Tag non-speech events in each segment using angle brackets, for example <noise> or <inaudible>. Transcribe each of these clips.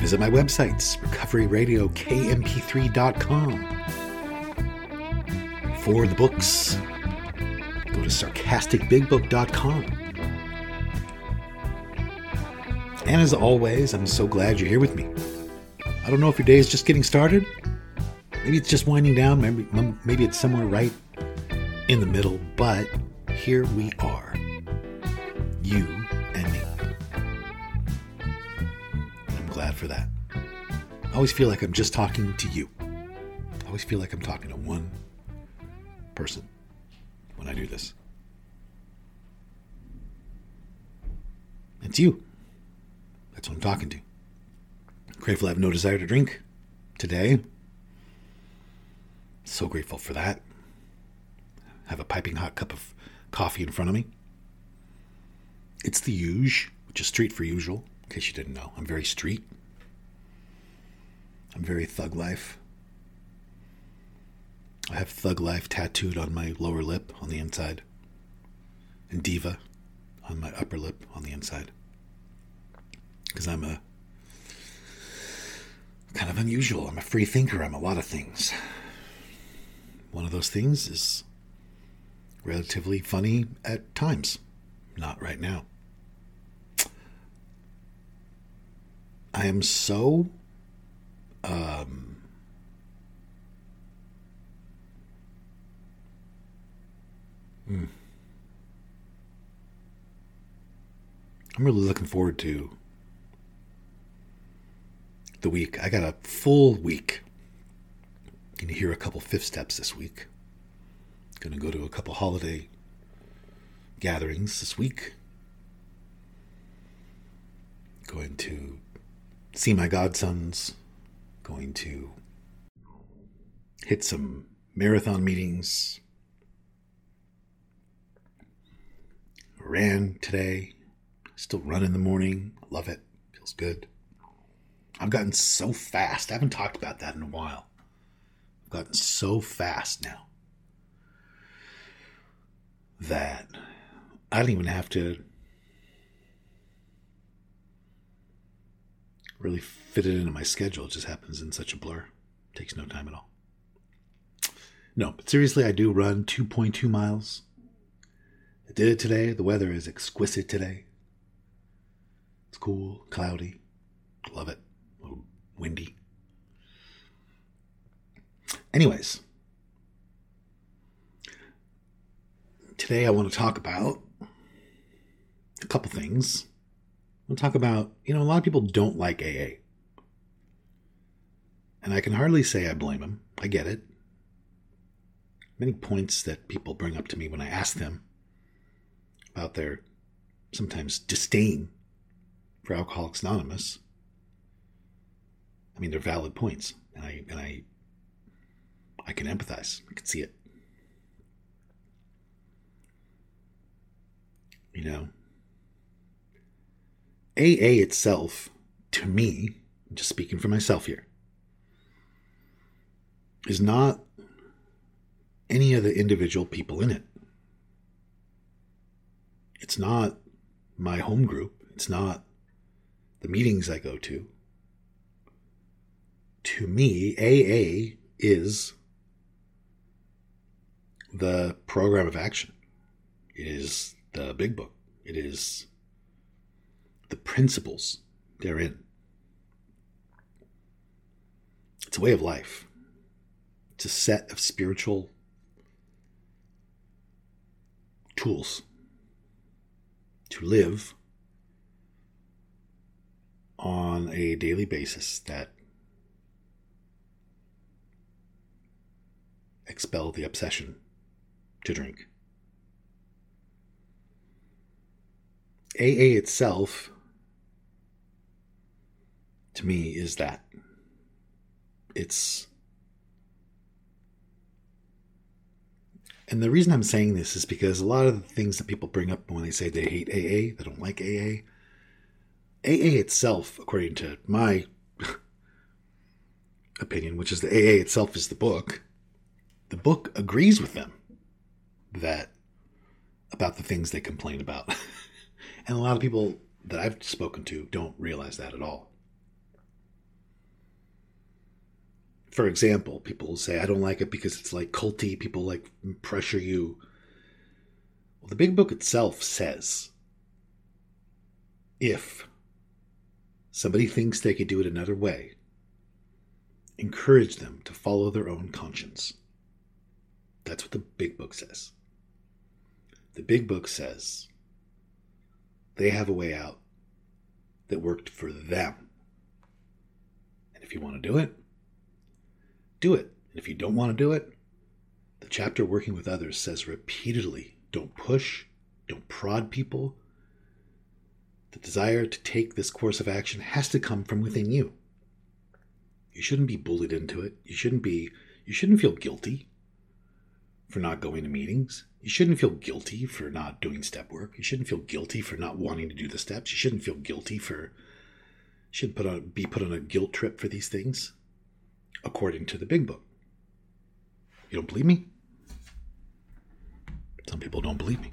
Visit my websites, recoveryradiokmp3.com. For the books, go to sarcasticbigbook.com. And as always, I'm so glad you're here with me. I don't know if your day is just getting started. Maybe it's just winding down. Maybe, maybe it's somewhere right in the middle, but here we are. You for that. I always feel like I'm just talking to you. I always feel like I'm talking to one person when I do this. It's you. That's what I'm talking to. Grateful I have no desire to drink today. So grateful for that. Have a piping hot cup of coffee in front of me. It's the Huge, which is street for usual, in case you didn't know. I'm very street. I'm very thug life. I have thug life tattooed on my lower lip on the inside, and diva on my upper lip on the inside. Because I'm a kind of unusual. I'm a free thinker. I'm a lot of things. One of those things is relatively funny at times. Not right now. I am so um. I'm really looking forward to the week. I got a full week. Gonna hear a couple fifth steps this week. Gonna go to a couple holiday gatherings this week. Going to see my godsons. Going to hit some marathon meetings. Ran today. Still run in the morning. Love it. Feels good. I've gotten so fast. I haven't talked about that in a while. I've gotten so fast now that I don't even have to really fit it into my schedule. It just happens in such a blur. It takes no time at all. No, but seriously, I do run 2.2 miles. I did it today. The weather is exquisite today. It's cool, cloudy. Love it. A little windy. Anyways, today I want to talk about a couple things. Talk about, you know, a lot of people don't like AA. And I can hardly say I blame them. I get it. Many points that people bring up to me when I ask them about their sometimes disdain for Alcoholics Anonymous. I mean, they're valid points, and I and I I can empathize. I can see it. You know, AA itself, to me, just speaking for myself here, is not any of the individual people in it. It's not my home group. It's not the meetings I go to. To me, AA is the program of action. It is the big book. It is the principles therein. It's a way of life. It's a set of spiritual tools to live on a daily basis that expel the obsession to drink. AA itself, to me, is that. It's. And the reason I'm saying this is because a lot of the things that people bring up when they say they hate AA, they don't like AA, AA itself, according to my <laughs> opinion, which is the AA itself is the book, the book agrees with them that about the things they complain about. <laughs> and a lot of people that I've spoken to don't realize that at all. For example, people say, I don't like it because it's like culty, people like pressure you. Well, the big book itself says if somebody thinks they could do it another way, encourage them to follow their own conscience. That's what the big book says. The big book says they have a way out that worked for them. And if you want to do it, do it. And if you don't want to do it, the chapter Working with Others says repeatedly don't push, don't prod people. The desire to take this course of action has to come from within you. You shouldn't be bullied into it. You shouldn't be you shouldn't feel guilty for not going to meetings. You shouldn't feel guilty for not doing step work. You shouldn't feel guilty for not wanting to do the steps. You shouldn't feel guilty for should put on be put on a guilt trip for these things, according to the big book. You don't believe me? Some people don't believe me.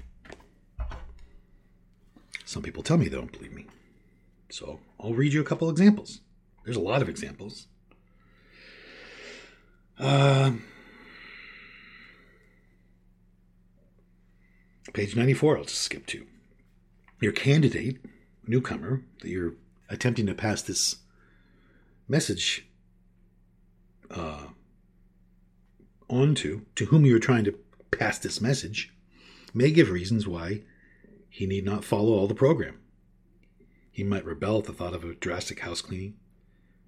Some people tell me they don't believe me. So I'll read you a couple examples. There's a lot of examples. Uh, Page 94, I'll just skip to. Your candidate, newcomer, that you're attempting to pass this message uh, on to, to whom you're trying to pass this message, may give reasons why he need not follow all the program. He might rebel at the thought of a drastic house cleaning.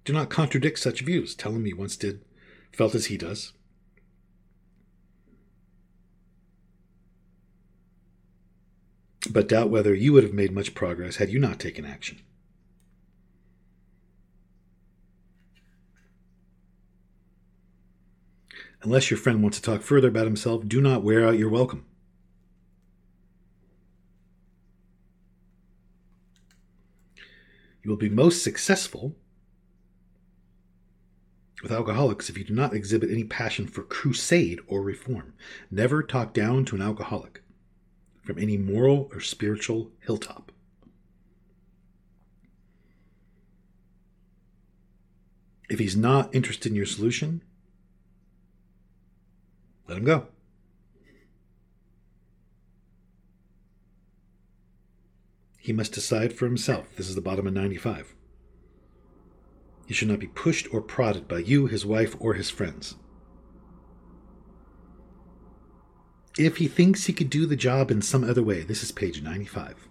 Do not contradict such views. Tell him he once did, felt as he does, but doubt whether you would have made much progress had you not taken action. Unless your friend wants to talk further about himself, do not wear out your welcome. You will be most successful with alcoholics if you do not exhibit any passion for crusade or reform. Never talk down to an alcoholic from any moral or spiritual hilltop. If he's not interested in your solution, let him go. He must decide for himself. This is the bottom of 95. He should not be pushed or prodded by you, his wife, or his friends. If he thinks he could do the job in some other way, this is page 95,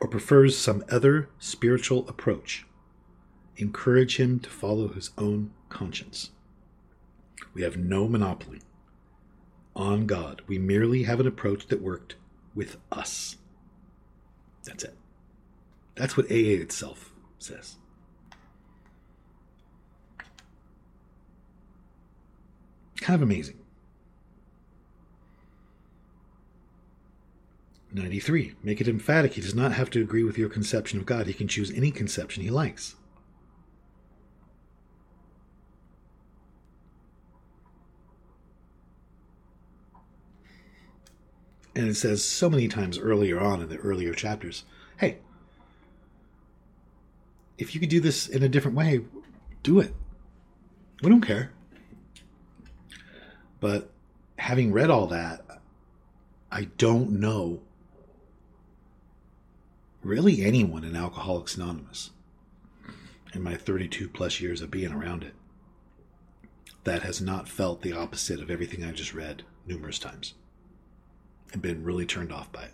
or prefers some other spiritual approach, encourage him to follow his own conscience. We have no monopoly on God. We merely have an approach that worked with us. That's it. That's what AA itself says. Kind of amazing. 93. Make it emphatic. He does not have to agree with your conception of God. He can choose any conception he likes. And it says so many times earlier on in the earlier chapters hey, if you could do this in a different way, do it. We don't care. But having read all that, I don't know really anyone in Alcoholics Anonymous in my 32 plus years of being around it. that has not felt the opposite of everything I just read numerous times and been really turned off by it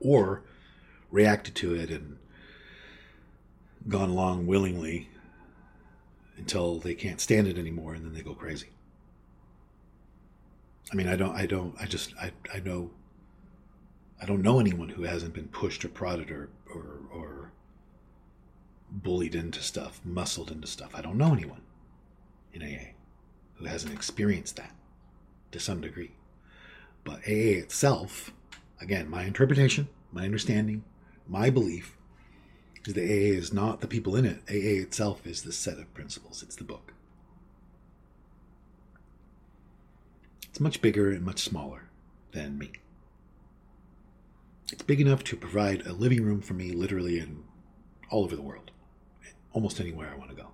or reacted to it and gone along willingly until they can't stand it anymore and then they go crazy. I mean, I don't, I don't, I just, I, I know, I don't know anyone who hasn't been pushed or prodded or, or, or bullied into stuff, muscled into stuff. I don't know anyone in AA who hasn't experienced that to some degree. But AA itself, again, my interpretation, my understanding, my belief is that AA is not the people in it. AA itself is the set of principles, it's the book. It's much bigger and much smaller than me. It's big enough to provide a living room for me literally in all over the world, almost anywhere I want to go.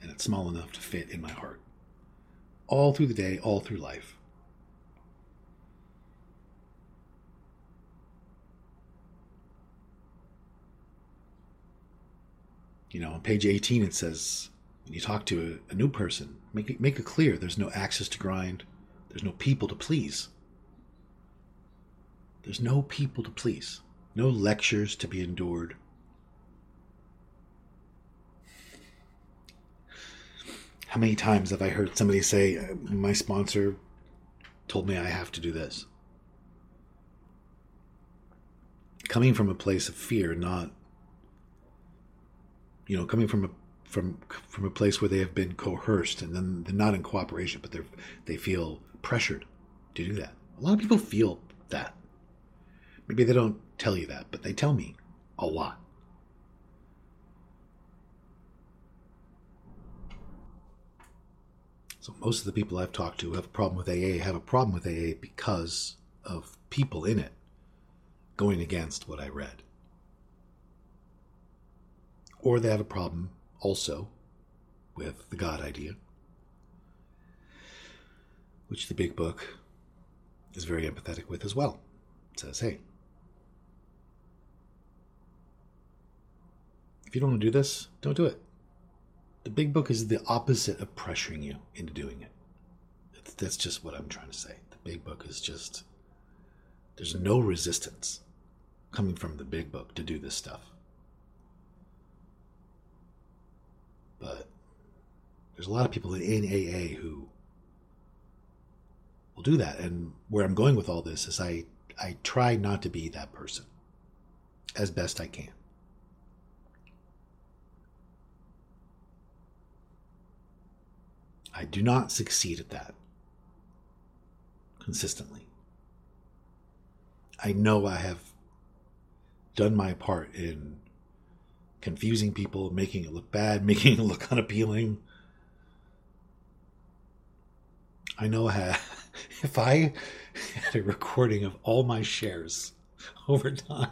And it's small enough to fit in my heart. All through the day, all through life. You know, on page 18 it says, when you talk to a, a new person, make it, make it clear there's no axes to grind, there's no people to please. There's no people to please, no lectures to be endured. How many times have I heard somebody say, My sponsor told me I have to do this? Coming from a place of fear, not you know, coming from a from from a place where they have been coerced and then they're not in cooperation, but they they feel pressured to do that. A lot of people feel that. Maybe they don't tell you that, but they tell me a lot. So most of the people I've talked to have a problem with AA have a problem with AA because of people in it going against what I read or they have a problem also with the God idea, which the big book is very empathetic with as well. It says, hey, if you don't want to do this, don't do it. The big book is the opposite of pressuring you into doing it. That's just what I'm trying to say. The big book is just, there's no resistance coming from the big book to do this stuff. But there's a lot of people in AA who will do that. And where I'm going with all this is I, I try not to be that person as best I can. I do not succeed at that consistently. I know I have done my part in confusing people, making it look bad, <laughs> making it look unappealing. I know how, <laughs> if I had a recording of all my shares <laughs> over time,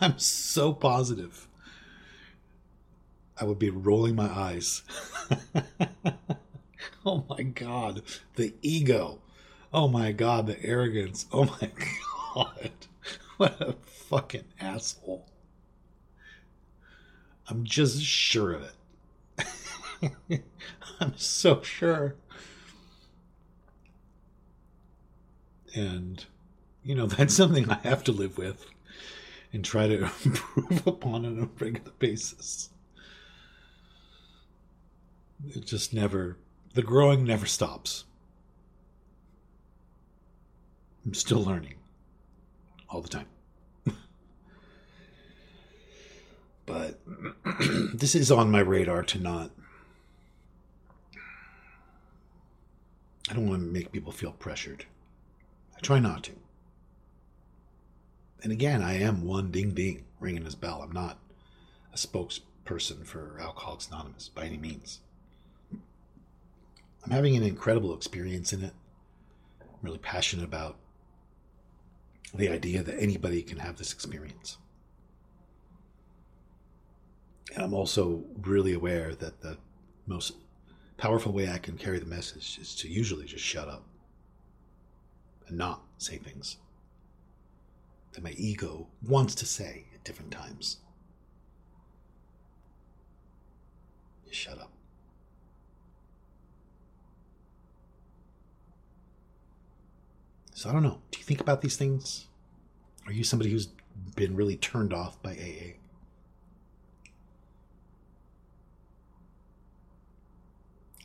I'm so positive I would be rolling my eyes. oh my God, the ego. Oh my God, the arrogance. Oh my God, what a fucking asshole. I'm just sure of it. <laughs> I'm so sure. And, you know, <laughs> that's something I have to live with and try to <laughs> improve upon on a regular basis. It just never, the growing never stops. I'm still learning all the time. But <clears throat> this is on my radar to not. I don't want to make people feel pressured. I try not to. And again, I am one ding ding ringing his bell. I'm not a spokesperson for Alcoholics Anonymous by any means. I'm having an incredible experience in it. I'm really passionate about the idea that anybody can have this experience. And I'm also really aware that the most powerful way I can carry the message is to usually just shut up and not say things that my ego wants to say at different times. Just shut up. So I don't know. Do you think about these things? Are you somebody who's been really turned off by AA?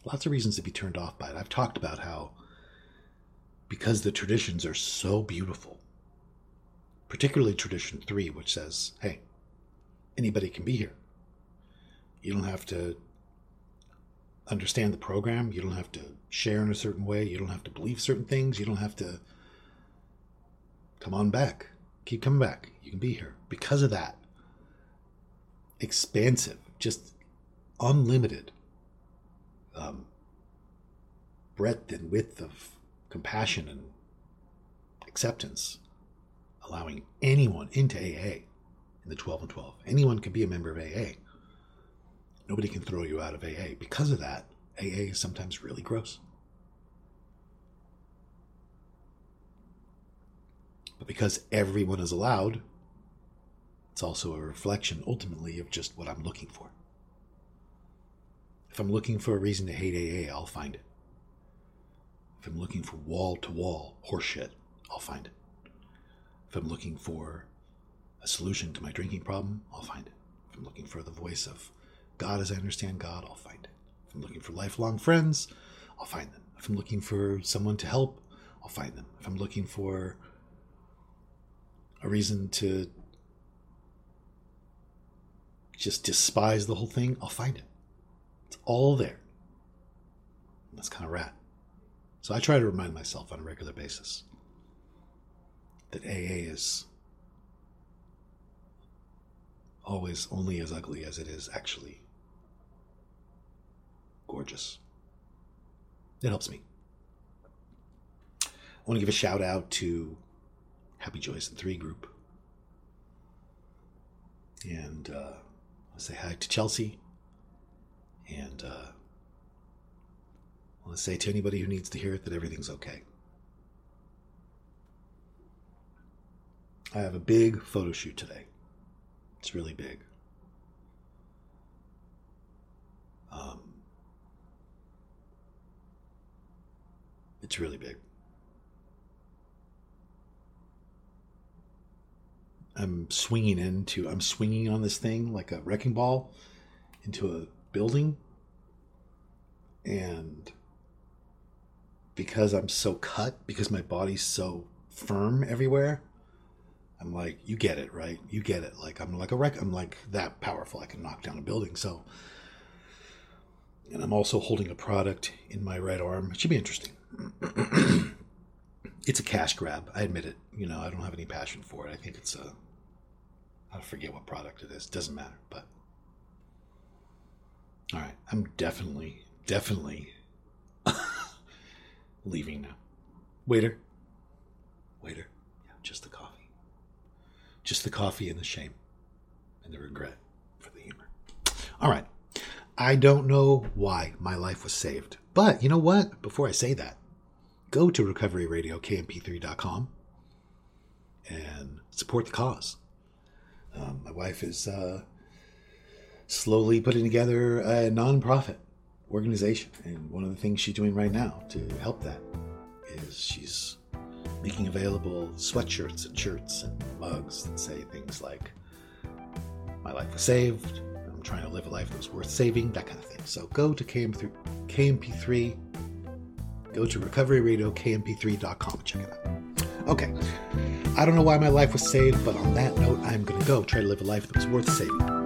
Lots of reasons to be turned off by it. I've talked about how, because the traditions are so beautiful, particularly tradition three, which says, hey, anybody can be here. You don't have to understand the program. You don't have to share in a certain way. You don't have to believe certain things. You don't have to come on back. Keep coming back. You can be here. Because of that, expansive, just unlimited um, breadth and width of compassion and acceptance, allowing anyone into AA in the 12 and 12. Anyone can be a member of AA. Nobody can throw you out of AA. Because of that, AA is sometimes really gross. But because everyone is allowed, it's also a reflection ultimately of just what I'm looking for. If I'm looking for a reason to hate AA, I'll find it. If I'm looking for wall to wall horseshit, I'll find it. If I'm looking for a solution to my drinking problem, I'll find it. If I'm looking for the voice of God as I understand God, I'll find it. If I'm looking for lifelong friends, I'll find them. If I'm looking for someone to help, I'll find them. If I'm looking for a reason to just despise the whole thing, I'll find it. It's all there. That's kind of rad. So I try to remind myself on a regular basis that AA is always only as ugly as it is actually gorgeous. It helps me. I want to give a shout out to Happy Joyous and Free Group. And uh, I'll say hi to Chelsea. And uh, I want to say to anybody who needs to hear it that everything's okay. I have a big photo shoot today. It's really big. Um, it's really big. I'm swinging into, I'm swinging on this thing like a wrecking ball into a building. And because I'm so cut, because my body's so firm everywhere, I'm like, you get it, right? You get it. Like I'm like a wreck. I'm like that powerful. I can knock down a building. So, and I'm also holding a product in my right arm. It should be interesting. <clears throat> it's a cash grab. I admit it. You know, I don't have any passion for it. I think it's a. I forget what product it is. Doesn't matter. But all right, I'm definitely, definitely <laughs> leaving now. Waiter. Waiter. Yeah, just the coffee. Just the coffee and the shame and the regret for the humor. All right. I don't know why my life was saved. But you know what? Before I say that, go to recoveryradiokmp3.com and support the cause. Um, my wife is uh, slowly putting together a nonprofit organization. And one of the things she's doing right now to help that is she's making available sweatshirts and shirts and mugs that say things like, My life was saved, I'm trying to live a life that was worth saving, that kind of thing. So go to KM3, KMP3, go to recoveryradiokmp3.com, check it out. Okay, I don't know why my life was saved, but on that note, I'm going to go try to live a life that was worth saving.